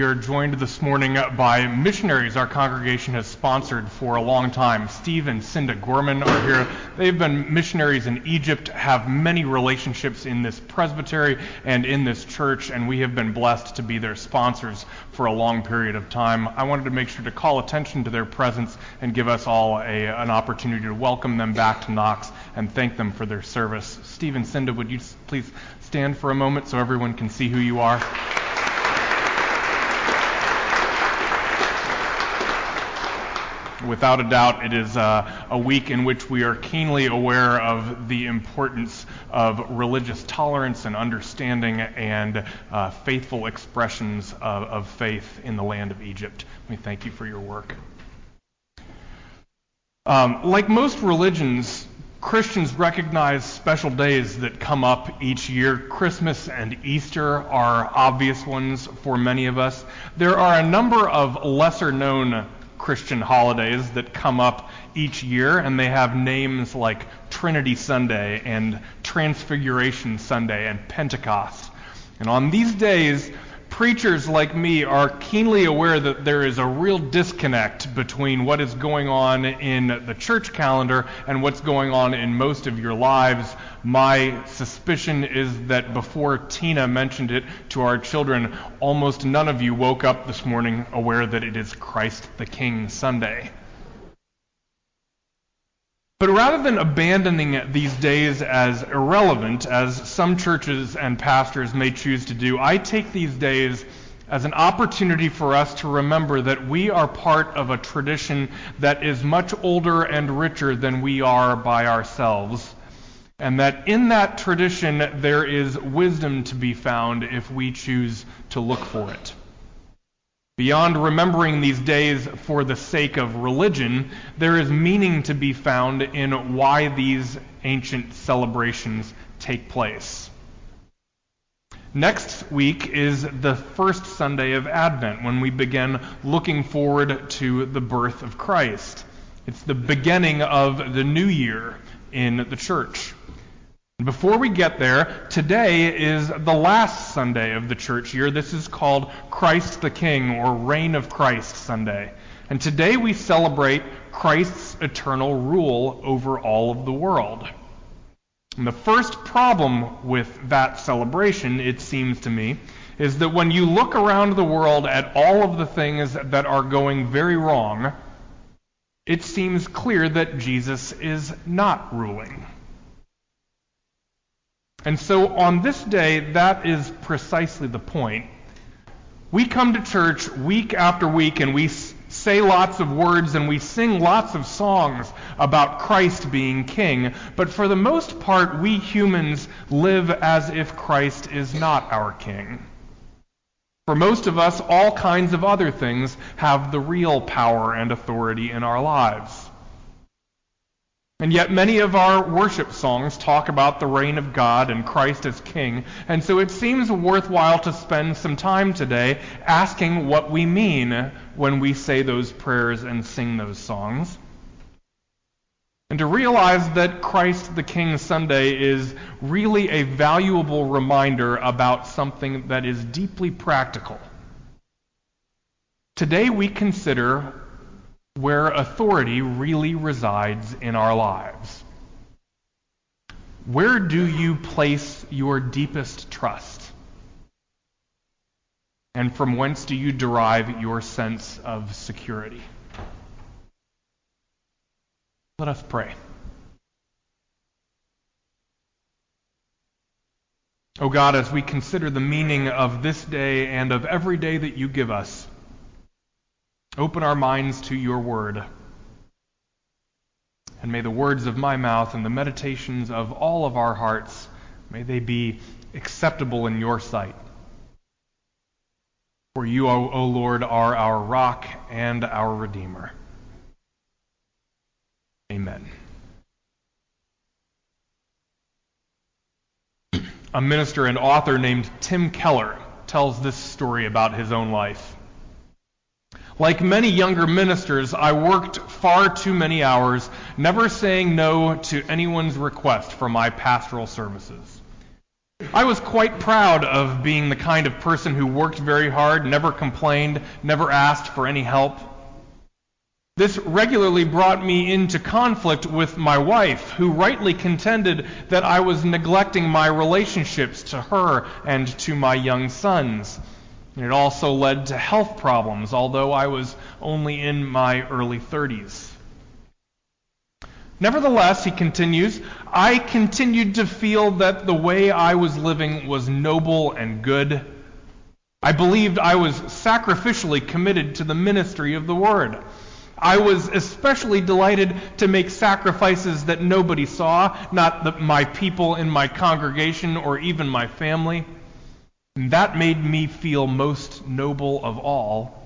We are joined this morning by missionaries our congregation has sponsored for a long time. Steve and Cinda Gorman are here. They've been missionaries in Egypt, have many relationships in this presbytery and in this church, and we have been blessed to be their sponsors for a long period of time. I wanted to make sure to call attention to their presence and give us all a, an opportunity to welcome them back to Knox and thank them for their service. Steve and Cinda, would you please stand for a moment so everyone can see who you are? Without a doubt, it is uh, a week in which we are keenly aware of the importance of religious tolerance and understanding and uh, faithful expressions of, of faith in the land of Egypt. We thank you for your work. Um, like most religions, Christians recognize special days that come up each year. Christmas and Easter are obvious ones for many of us. There are a number of lesser known Christian holidays that come up each year, and they have names like Trinity Sunday and Transfiguration Sunday and Pentecost. And on these days, preachers like me are keenly aware that there is a real disconnect between what is going on in the church calendar and what's going on in most of your lives. My suspicion is that before Tina mentioned it to our children, almost none of you woke up this morning aware that it is Christ the King Sunday. But rather than abandoning these days as irrelevant, as some churches and pastors may choose to do, I take these days as an opportunity for us to remember that we are part of a tradition that is much older and richer than we are by ourselves. And that in that tradition there is wisdom to be found if we choose to look for it. Beyond remembering these days for the sake of religion, there is meaning to be found in why these ancient celebrations take place. Next week is the first Sunday of Advent when we begin looking forward to the birth of Christ. It's the beginning of the new year in the church. Before we get there, today is the last Sunday of the church year. This is called Christ the King or Reign of Christ Sunday. And today we celebrate Christ's eternal rule over all of the world. And the first problem with that celebration, it seems to me, is that when you look around the world at all of the things that are going very wrong, it seems clear that Jesus is not ruling. And so on this day, that is precisely the point. We come to church week after week and we say lots of words and we sing lots of songs about Christ being king, but for the most part, we humans live as if Christ is not our king. For most of us, all kinds of other things have the real power and authority in our lives. And yet, many of our worship songs talk about the reign of God and Christ as King, and so it seems worthwhile to spend some time today asking what we mean when we say those prayers and sing those songs. And to realize that Christ the King Sunday is really a valuable reminder about something that is deeply practical. Today we consider where authority really resides in our lives. Where do you place your deepest trust? And from whence do you derive your sense of security? Let us pray. O oh God, as we consider the meaning of this day and of every day that you give us, Open our minds to your word. And may the words of my mouth and the meditations of all of our hearts, may they be acceptable in your sight. For you, O, o Lord, are our rock and our Redeemer. Amen. A minister and author named Tim Keller tells this story about his own life. Like many younger ministers, I worked far too many hours, never saying no to anyone's request for my pastoral services. I was quite proud of being the kind of person who worked very hard, never complained, never asked for any help. This regularly brought me into conflict with my wife, who rightly contended that I was neglecting my relationships to her and to my young sons. It also led to health problems, although I was only in my early 30s. Nevertheless, he continues, I continued to feel that the way I was living was noble and good. I believed I was sacrificially committed to the ministry of the Word. I was especially delighted to make sacrifices that nobody saw, not the, my people in my congregation or even my family. And that made me feel most noble of all.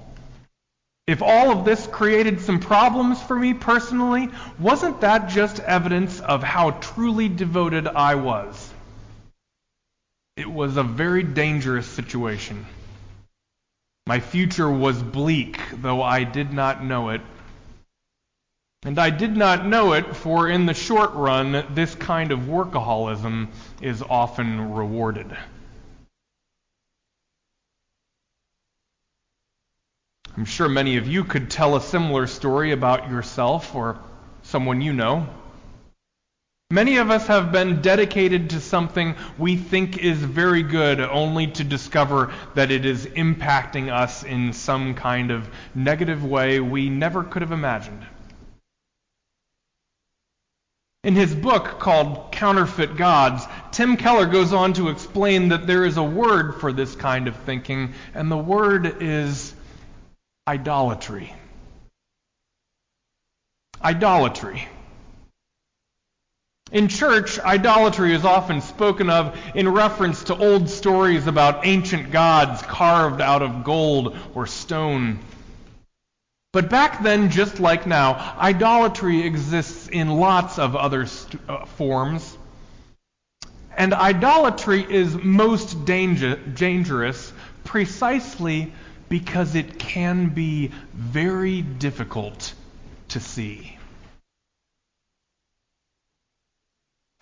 If all of this created some problems for me personally, wasn't that just evidence of how truly devoted I was? It was a very dangerous situation. My future was bleak, though I did not know it. And I did not know it, for in the short run, this kind of workaholism is often rewarded. I'm sure many of you could tell a similar story about yourself or someone you know. Many of us have been dedicated to something we think is very good only to discover that it is impacting us in some kind of negative way we never could have imagined. In his book called Counterfeit Gods, Tim Keller goes on to explain that there is a word for this kind of thinking, and the word is idolatry. Idolatry. In church, idolatry is often spoken of in reference to old stories about ancient gods carved out of gold or stone. But back then, just like now, idolatry exists in lots of other st- uh, forms. And idolatry is most danger- dangerous precisely because it can be very difficult to see.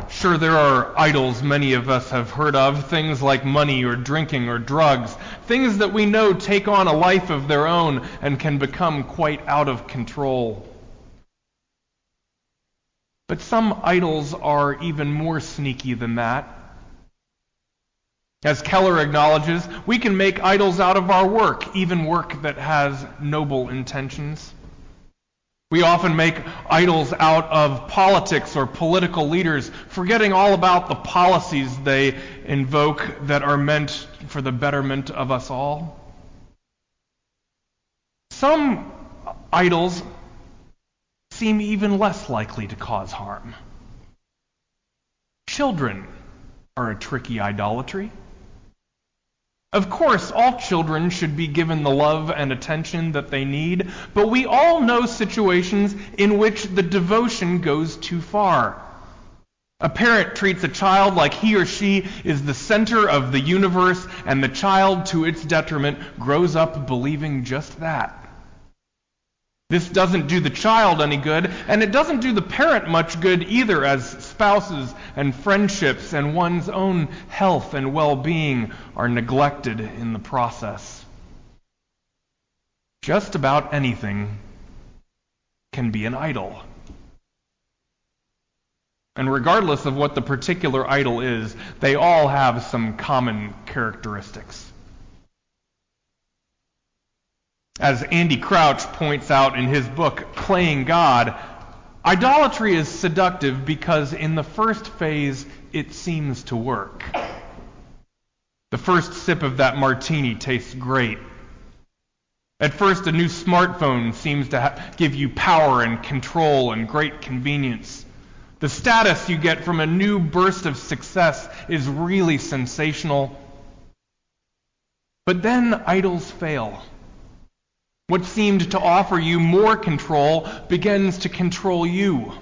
Sure, there are idols many of us have heard of, things like money or drinking or drugs, things that we know take on a life of their own and can become quite out of control. But some idols are even more sneaky than that. As Keller acknowledges, we can make idols out of our work, even work that has noble intentions. We often make idols out of politics or political leaders, forgetting all about the policies they invoke that are meant for the betterment of us all. Some idols seem even less likely to cause harm. Children are a tricky idolatry. Of course, all children should be given the love and attention that they need, but we all know situations in which the devotion goes too far. A parent treats a child like he or she is the center of the universe, and the child, to its detriment, grows up believing just that. This doesn't do the child any good, and it doesn't do the parent much good either, as spouses and friendships and one's own health and well being are neglected in the process. Just about anything can be an idol. And regardless of what the particular idol is, they all have some common characteristics. As Andy Crouch points out in his book, Playing God, idolatry is seductive because in the first phase it seems to work. The first sip of that martini tastes great. At first, a new smartphone seems to ha- give you power and control and great convenience. The status you get from a new burst of success is really sensational. But then idols fail. What seemed to offer you more control begins to control you.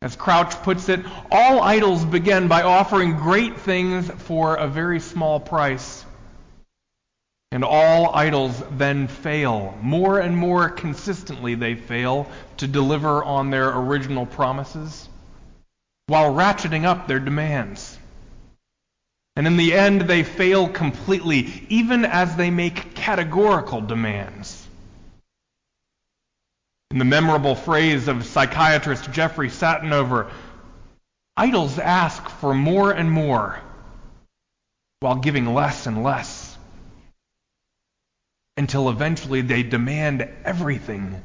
As Crouch puts it, all idols begin by offering great things for a very small price. And all idols then fail. More and more consistently, they fail to deliver on their original promises while ratcheting up their demands. And in the end, they fail completely, even as they make categorical demands. In the memorable phrase of psychiatrist Jeffrey Satinover, idols ask for more and more while giving less and less until eventually they demand everything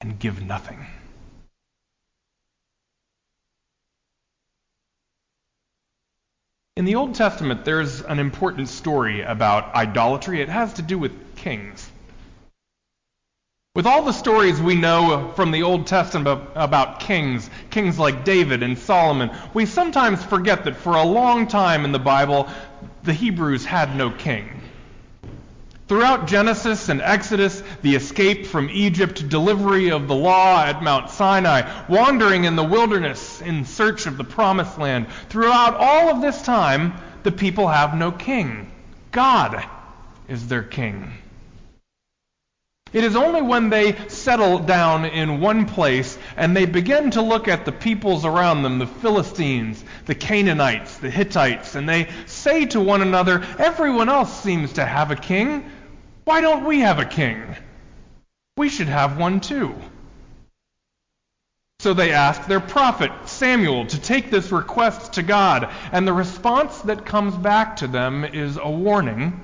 and give nothing. In the Old Testament, there's an important story about idolatry. It has to do with kings. With all the stories we know from the Old Testament about kings, kings like David and Solomon, we sometimes forget that for a long time in the Bible, the Hebrews had no king. Throughout Genesis and Exodus, the escape from Egypt, delivery of the law at Mount Sinai, wandering in the wilderness in search of the promised land, throughout all of this time, the people have no king. God is their king. It is only when they settle down in one place and they begin to look at the peoples around them, the Philistines, the Canaanites, the Hittites, and they say to one another, Everyone else seems to have a king. Why don't we have a king? We should have one too. So they ask their prophet, Samuel, to take this request to God, and the response that comes back to them is a warning.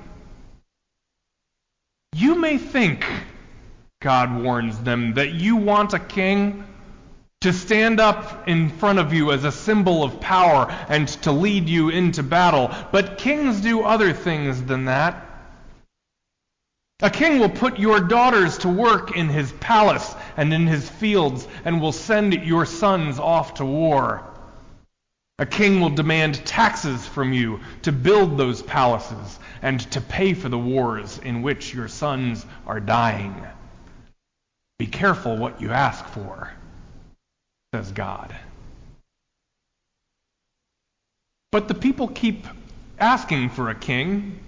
You may think, God warns them, that you want a king to stand up in front of you as a symbol of power and to lead you into battle, but kings do other things than that. A king will put your daughters to work in his palace and in his fields, and will send your sons off to war. A king will demand taxes from you to build those palaces and to pay for the wars in which your sons are dying. Be careful what you ask for, says God. But the people keep asking for a king,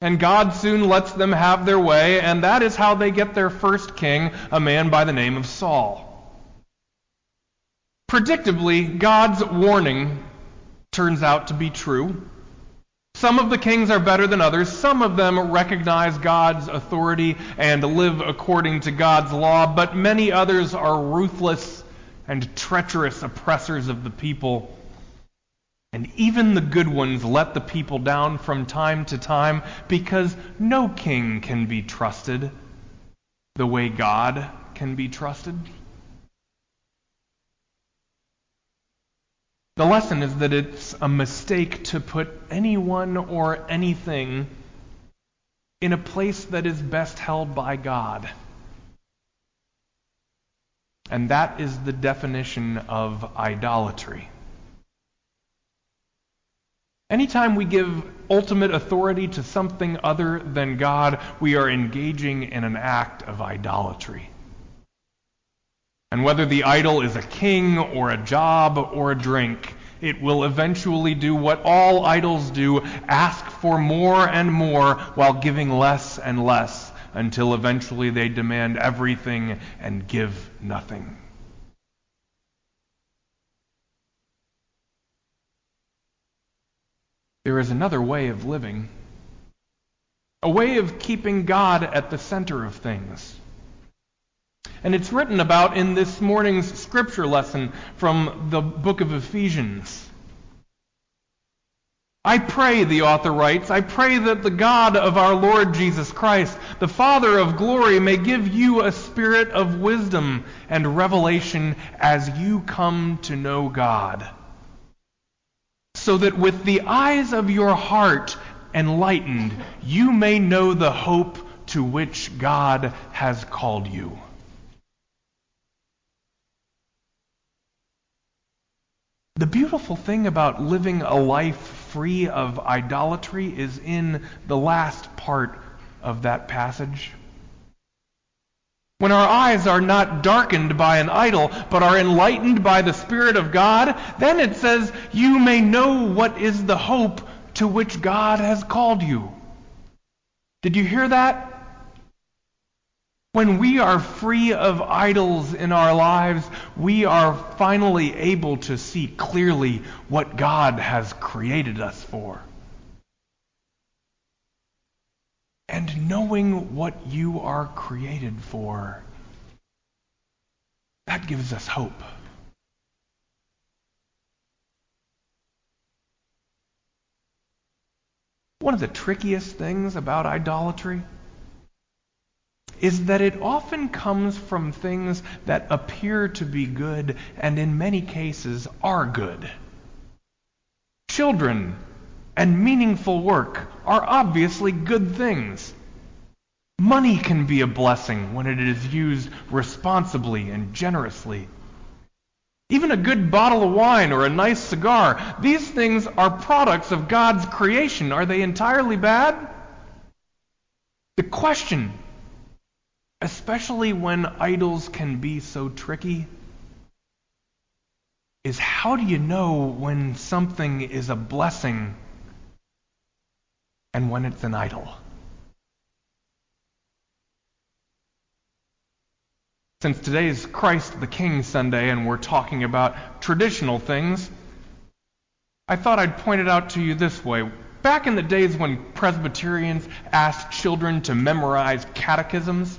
and God soon lets them have their way, and that is how they get their first king, a man by the name of Saul. Predictably, God's warning turns out to be true. Some of the kings are better than others. Some of them recognize God's authority and live according to God's law, but many others are ruthless and treacherous oppressors of the people and even the good ones let the people down from time to time because no king can be trusted the way God can be trusted. The lesson is that it's a mistake to put anyone or anything in a place that is best held by God. And that is the definition of idolatry. Anytime we give ultimate authority to something other than God, we are engaging in an act of idolatry. And whether the idol is a king or a job or a drink, it will eventually do what all idols do ask for more and more while giving less and less until eventually they demand everything and give nothing. There is another way of living, a way of keeping God at the center of things. And it's written about in this morning's scripture lesson from the book of Ephesians. I pray, the author writes, I pray that the God of our Lord Jesus Christ, the Father of glory, may give you a spirit of wisdom and revelation as you come to know God so that with the eyes of your heart enlightened, you may know the hope to which God has called you. The beautiful thing about living a life free of idolatry is in the last part of that passage. When our eyes are not darkened by an idol, but are enlightened by the Spirit of God, then it says, You may know what is the hope to which God has called you. Did you hear that? When we are free of idols in our lives, we are finally able to see clearly what God has created us for. And knowing what you are created for, that gives us hope. One of the trickiest things about idolatry is that it often comes from things that appear to be good and in many cases are good. Children and meaningful work are obviously good things. Money can be a blessing when it is used responsibly and generously. Even a good bottle of wine or a nice cigar, these things are products of God's creation. Are they entirely bad? The question especially when idols can be so tricky, is how do you know when something is a blessing and when it's an idol? Since today's Christ the King Sunday and we're talking about traditional things, I thought I'd point it out to you this way. Back in the days when Presbyterians asked children to memorize catechisms,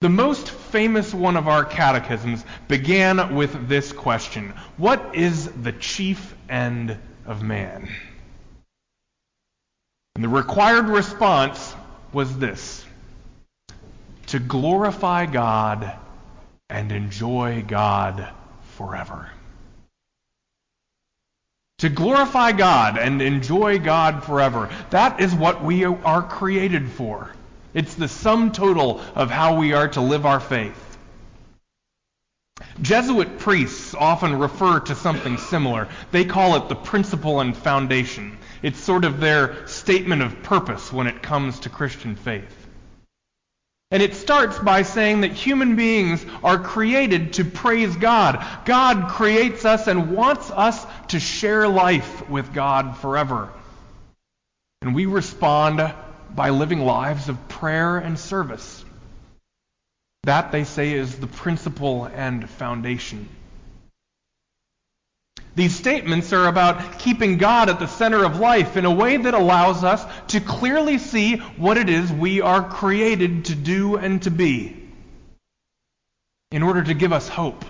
the most famous one of our catechisms began with this question What is the chief end of man? And the required response was this to glorify God and enjoy God forever. To glorify God and enjoy God forever. That is what we are created for. It's the sum total of how we are to live our faith. Jesuit priests often refer to something similar. They call it the principle and foundation. It's sort of their statement of purpose when it comes to Christian faith. And it starts by saying that human beings are created to praise God. God creates us and wants us to share life with God forever. And we respond by living lives of prayer and service. That, they say, is the principle and foundation. These statements are about keeping God at the center of life in a way that allows us to clearly see what it is we are created to do and to be in order to give us hope.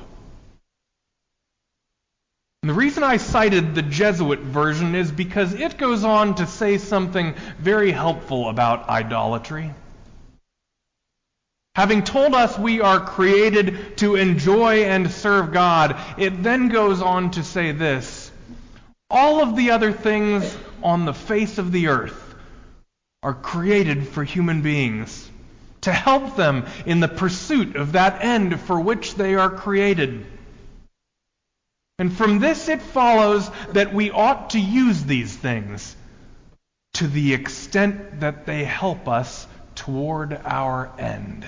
And the reason I cited the Jesuit version is because it goes on to say something very helpful about idolatry. Having told us we are created to enjoy and serve God, it then goes on to say this All of the other things on the face of the earth are created for human beings, to help them in the pursuit of that end for which they are created. And from this it follows that we ought to use these things to the extent that they help us toward our end.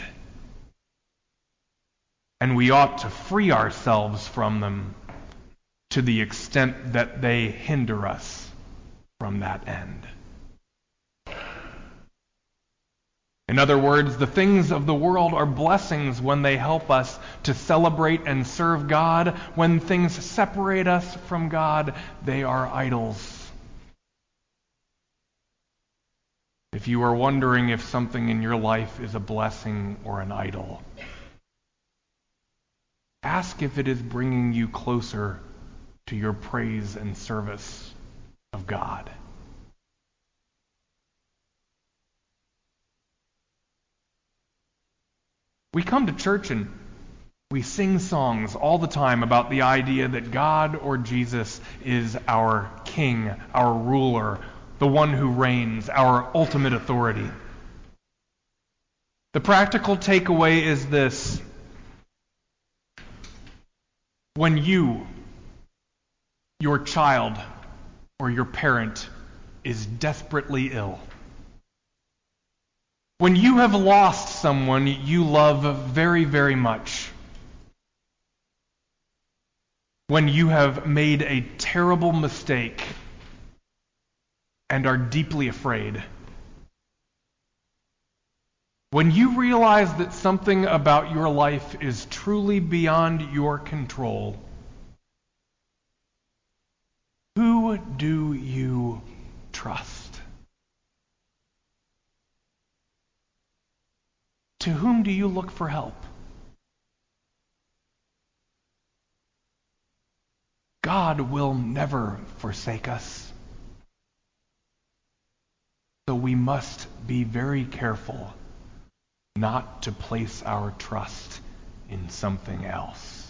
And we ought to free ourselves from them to the extent that they hinder us from that end. In other words, the things of the world are blessings when they help us to celebrate and serve God. When things separate us from God, they are idols. If you are wondering if something in your life is a blessing or an idol, ask if it is bringing you closer to your praise and service of God. We come to church and we sing songs all the time about the idea that God or Jesus is our king, our ruler, the one who reigns, our ultimate authority. The practical takeaway is this. When you, your child, or your parent is desperately ill, when you have lost someone you love very, very much. When you have made a terrible mistake and are deeply afraid. When you realize that something about your life is truly beyond your control, who do you trust? To whom do you look for help? God will never forsake us. So we must be very careful not to place our trust in something else.